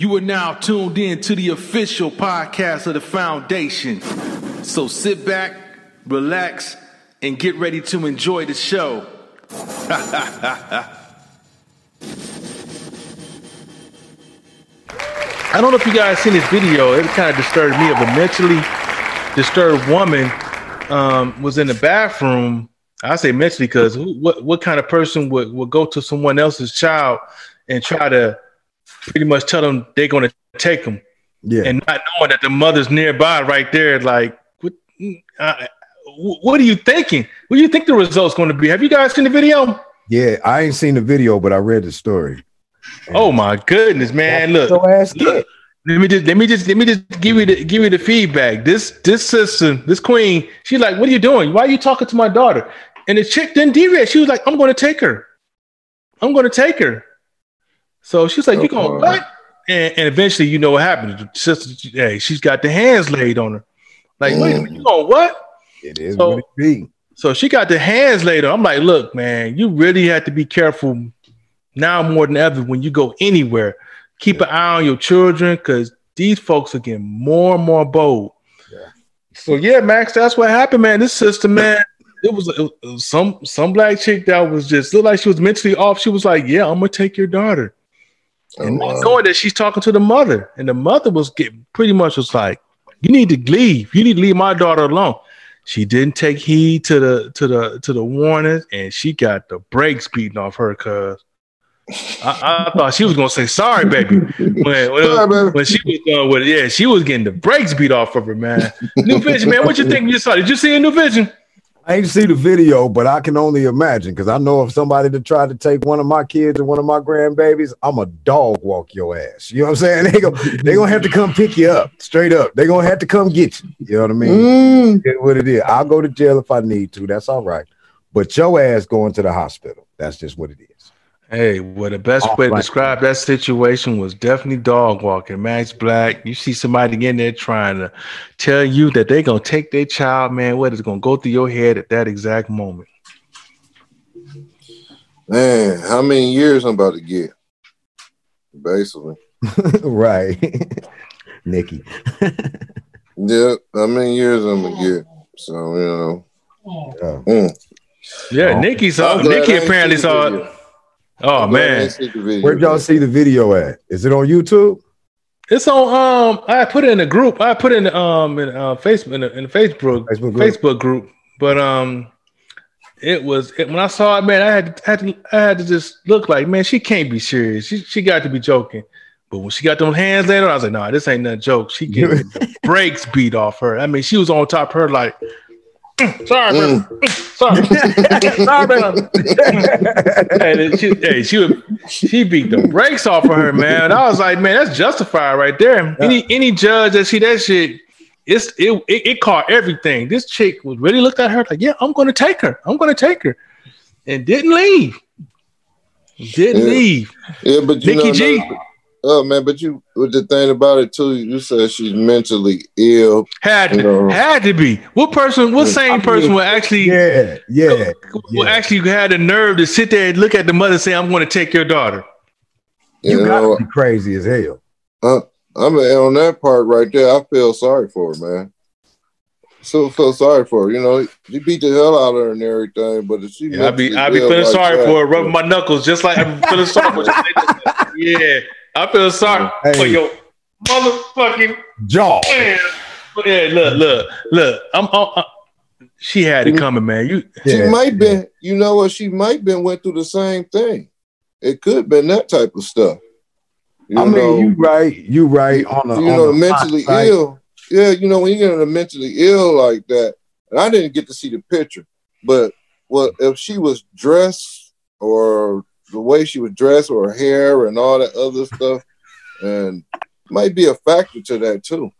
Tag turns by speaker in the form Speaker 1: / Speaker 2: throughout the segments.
Speaker 1: You are now tuned in to the official podcast of the foundation. So sit back, relax, and get ready to enjoy the show. I don't know if you guys seen this video. It kind of disturbed me of a mentally disturbed woman um, was in the bathroom. I say mentally because what what kind of person would, would go to someone else's child and try to pretty much tell them they're going to take them,
Speaker 2: Yeah.
Speaker 1: and not knowing that the mother's nearby right there, like what? Uh, what are you thinking? What do you think the result's going to be? Have you guys seen the video?
Speaker 2: yeah, I ain't seen the video, but I read the story.
Speaker 1: Oh my goodness, man! Look,
Speaker 2: So
Speaker 1: look. Let me just let me just let me just give you the give you the feedback. This this sister, this queen, she's like, "What are you doing? Why are you talking to my daughter?" And the chick didn't deviate. She was like, "I'm going to take her. I'm going to take her." So she's like, "You going to what?" And, and eventually, you know what happened. The sister, hey, she's got the hands laid on her. Like, wait a minute, you mm. going what?
Speaker 2: It is
Speaker 1: So-
Speaker 2: what it be.
Speaker 1: So she got the hands laid on. I'm like, look, man, you really have to be careful now more than ever when you go anywhere. Keep an eye on your children because these folks are getting more and more bold.
Speaker 2: Yeah.
Speaker 1: So yeah, Max, that's what happened, man. This sister, man, it was, it was some some black chick that was just looked like she was mentally off. She was like, "Yeah, I'm gonna take your daughter," and not knowing uh, that she's talking to the mother, and the mother was getting pretty much was like, "You need to leave. You need to leave my daughter alone." She didn't take heed to the to the to the warnings, and she got the brakes beaten off her. Cause I, I thought she was gonna say sorry, baby. When, when,
Speaker 2: Sorry, baby.
Speaker 1: when she was done with it, yeah, she was getting the brakes beat off of her, man. New Vision, man, what you think you saw? Did you see a New Vision?
Speaker 2: I ain't see the video, but I can only imagine because I know if somebody to try to take one of my kids or one of my grandbabies, I'm a dog walk your ass. You know what I'm saying? They go, they gonna have to come pick you up straight up. They gonna have to come get you. You know what I mean? Mm. It what it is. I'll go to jail if I need to. That's all right. But your ass going to the hospital. That's just what it is.
Speaker 1: Hey, well, the best way to describe that situation was definitely dog walking. Max Black, you see somebody in there trying to tell you that they're gonna take their child, man. What is gonna go through your head at that exact moment?
Speaker 3: Man, how many years I'm about to get? Basically.
Speaker 2: right. Nikki.
Speaker 3: Yeah, how many years I'm gonna get? So, you know.
Speaker 2: Yeah.
Speaker 3: Mm.
Speaker 1: Yeah,
Speaker 2: Oh.
Speaker 1: Nikki saw Nikki apparently saw
Speaker 3: video.
Speaker 1: it. Oh
Speaker 3: I'm
Speaker 1: man,
Speaker 3: ain't see the video.
Speaker 2: Where'd y'all see the video at? Is it on YouTube?
Speaker 1: it's on. Um, I put it in a group. I put it in um in uh, Facebook in the, in the Facebook
Speaker 2: Facebook group?
Speaker 1: Facebook group. But um, it was it, when I saw it, man. I had to, had to I had to just look like, man, she can't be serious. She she got to be joking. But when she got them hands later, I was like, no, nah, this ain't no joke. She getting the brakes beat off her. I mean, she was on top of her like, "Mm, sorry, bro. Mm, sorry, sorry, man. and she, hey, she would, she beat the brakes off of her, man. I was like, man, that's justified right there. Any any judge that see that shit, it's it, it it caught everything. This chick was really looked at her like, yeah, I'm gonna take her. I'm gonna take her, and didn't leave. Didn't
Speaker 3: Yeah.
Speaker 1: leave.
Speaker 3: Yeah, but you
Speaker 1: Nikki
Speaker 3: know,
Speaker 1: G.
Speaker 3: another- Oh man, but you with the thing about it too, you said she's mentally ill.
Speaker 1: Had to,
Speaker 3: No.
Speaker 1: had to be. What person? What
Speaker 3: Yeah.
Speaker 1: same person would actually
Speaker 2: Yeah, yeah.
Speaker 1: will
Speaker 2: yeah.
Speaker 1: actually had the nerve to sit there and look at the mother and say, "I'm going to take your daughter."
Speaker 2: You
Speaker 3: You
Speaker 2: gotta
Speaker 3: know,
Speaker 2: be crazy as hell.
Speaker 3: uh, I mean, on that part right there, I feel sorry for her, man. So feel sorry for her. You know, you beat the hell out of her and everything, but if she,
Speaker 1: Yeah, I be
Speaker 3: mentally
Speaker 1: I be feeling
Speaker 3: like
Speaker 1: sorry
Speaker 3: that,
Speaker 1: for her, rubbing my knuckles just like I'm feeling sorry for her. Yeah, I feel sorry for your motherfucking
Speaker 2: Jaw.
Speaker 1: man. Yeah, look, look, look. I'm, I'm, I'm- she had it coming, man. You
Speaker 3: She
Speaker 2: Yeah.
Speaker 3: might been, you know what? She might been went through the same thing. It could have been that type of stuff. You
Speaker 2: I mean,
Speaker 3: know,
Speaker 2: you right. You right on the
Speaker 3: you
Speaker 2: on
Speaker 3: know,
Speaker 2: the
Speaker 3: mentally
Speaker 2: hindsight.
Speaker 3: ill. Yeah, you know, when you get mentally ill like that, and I didn't get to see the picture, but well, if she was dressed or the way she was dressed or her hair and all that other stuff, and might be a factor to that too.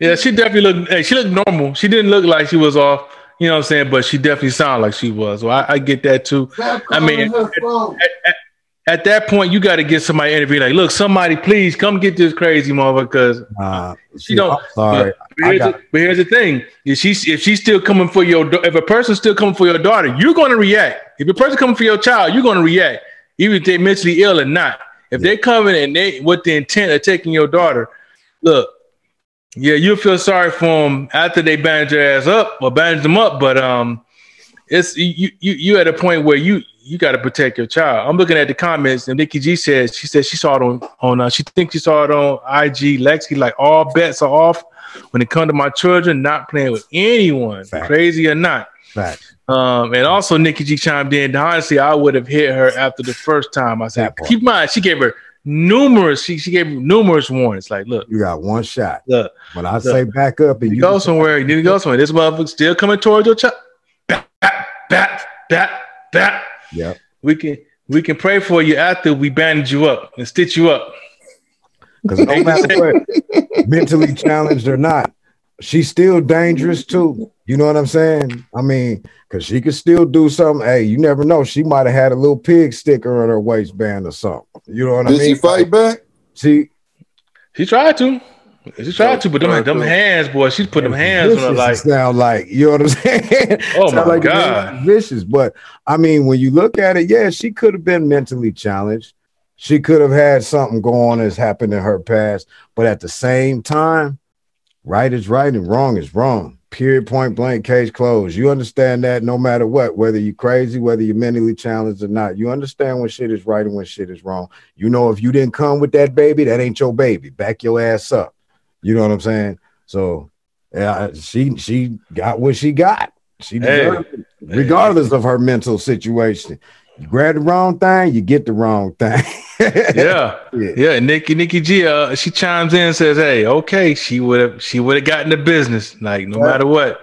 Speaker 1: Yeah, she definitely looked. Hey, she looked normal. She didn't look like she was off. You know what I'm saying? But she definitely sounded like she was. So I, I get that too. I mean, At that point, you got to get somebody interview. Like, look, somebody, please come get this crazy mother because
Speaker 2: Nah,
Speaker 1: She don't-
Speaker 2: I'm sorry.
Speaker 1: But here's,
Speaker 2: got-
Speaker 1: the, but here's the thing: if she's if she's still coming for your if a person's still coming for your daughter, you're going to react. If a person coming for your child, you're going to react, even if they're mentally ill or not. If they come in and they with the intent of taking your daughter, look, yeah, you'll feel sorry for them after they bandage your ass up or bandage them up, but um, it's you you you at a point where you you got to protect your child. I'm looking at the comments, and Nikki G says she said she saw it on on uh, she thinks she saw it on IG. Lexi like all bets are off when it comes to my children not playing with anyone,
Speaker 2: Fact.
Speaker 1: crazy or not.
Speaker 2: Facts.
Speaker 1: Um, and also Nikki G chimed in. Honestly, I would have hit her after the first time. I said, keep in mind, she gave her numerous. She she gave numerous warnings. Like, look,
Speaker 2: You got one shot.
Speaker 1: look,
Speaker 2: When I say back up and
Speaker 1: you
Speaker 2: you
Speaker 1: go somewhere. You need to go somewhere. This motherfucker still coming towards your child. Bat, bat, bat, bat, bat.
Speaker 2: Yep.
Speaker 1: We can we can pray for you after we bandage you up and stitch you up.
Speaker 2: Because no matter what, mentally challenged or not, she's still dangerous too. You know what I'm saying? I mean, because she could still do something. Hey, you never know. She might have had a little pig sticker on her waistband or something. You know what I
Speaker 3: Did
Speaker 2: mean?
Speaker 3: she fight back?
Speaker 2: She
Speaker 1: She tried to. She tried to, but them, them hands, boy, she put them hands on her
Speaker 2: vicious,
Speaker 1: like,
Speaker 2: sound like you know what I'm saying?
Speaker 1: Oh, my
Speaker 2: like the
Speaker 1: God.
Speaker 2: man vicious. But I mean, when you look at it, yeah, she could have been mentally challenged. She could have had something going on that's happened in her past, but at the same time, right is right and wrong is wrong. Period, point blank, case closed. You understand that no matter what, whether you're crazy, whether you're mentally challenged or not, you understand when shit is right and when shit is wrong. You know, if you didn't come with that baby, that ain't your baby. Back your ass up. You know what I'm saying? So yeah, she she got what she got. She
Speaker 1: Hey.
Speaker 2: deserved it, regardless of her mental situation. You grab the wrong thing, you get the wrong thing.
Speaker 1: yeah,
Speaker 2: Yeah.
Speaker 1: yeah. Nikki, Nikki G, uh, she chimes in and says, "Hey, okay, she would have, she would have gotten the business. Like no
Speaker 2: Right.
Speaker 1: matter what,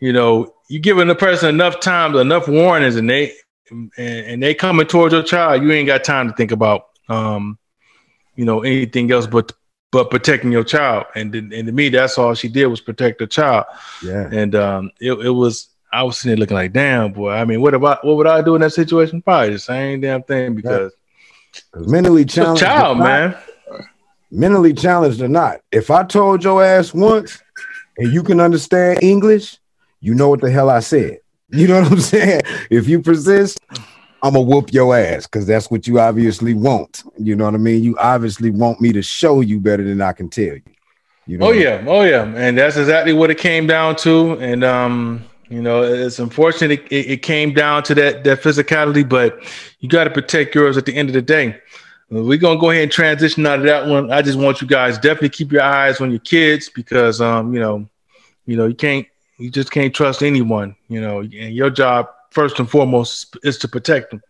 Speaker 1: you know, you giving the person enough time, enough warnings, and they and, and they coming towards your child, you ain't got time to think about, um, you know, anything else but but protecting your child. And and to me, that's all she did was protect her child.
Speaker 2: yeah.
Speaker 1: And um, it, it was. I was sitting there looking like, damn, boy. I mean, what about what would I do in that situation? Probably the same damn thing because
Speaker 2: 'Cause mentally challenged.
Speaker 1: child,
Speaker 2: not-
Speaker 1: man.
Speaker 2: Mentally challenged or not. If I told your ass once and you can understand English, you know what the hell I said. You know what I'm saying? If you persist, I'm gonna whoop your ass because that's what you obviously want. You know what I mean? You obviously want me to show you better than I can tell you. You know
Speaker 1: Oh
Speaker 2: what I mean?
Speaker 1: yeah, oh yeah, and that's exactly what it came down to. And um, you know, it's unfortunate it, it, it came down to that that physicality, but you got to protect yours at the end of the day. We're gonna go ahead and transition out of that one. I just want you guys definitely keep your eyes on your kids because um, you know, you know, you can't, you just can't trust anyone. You know, and your job first and foremost is to protect them.